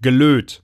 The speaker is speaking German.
gelöt.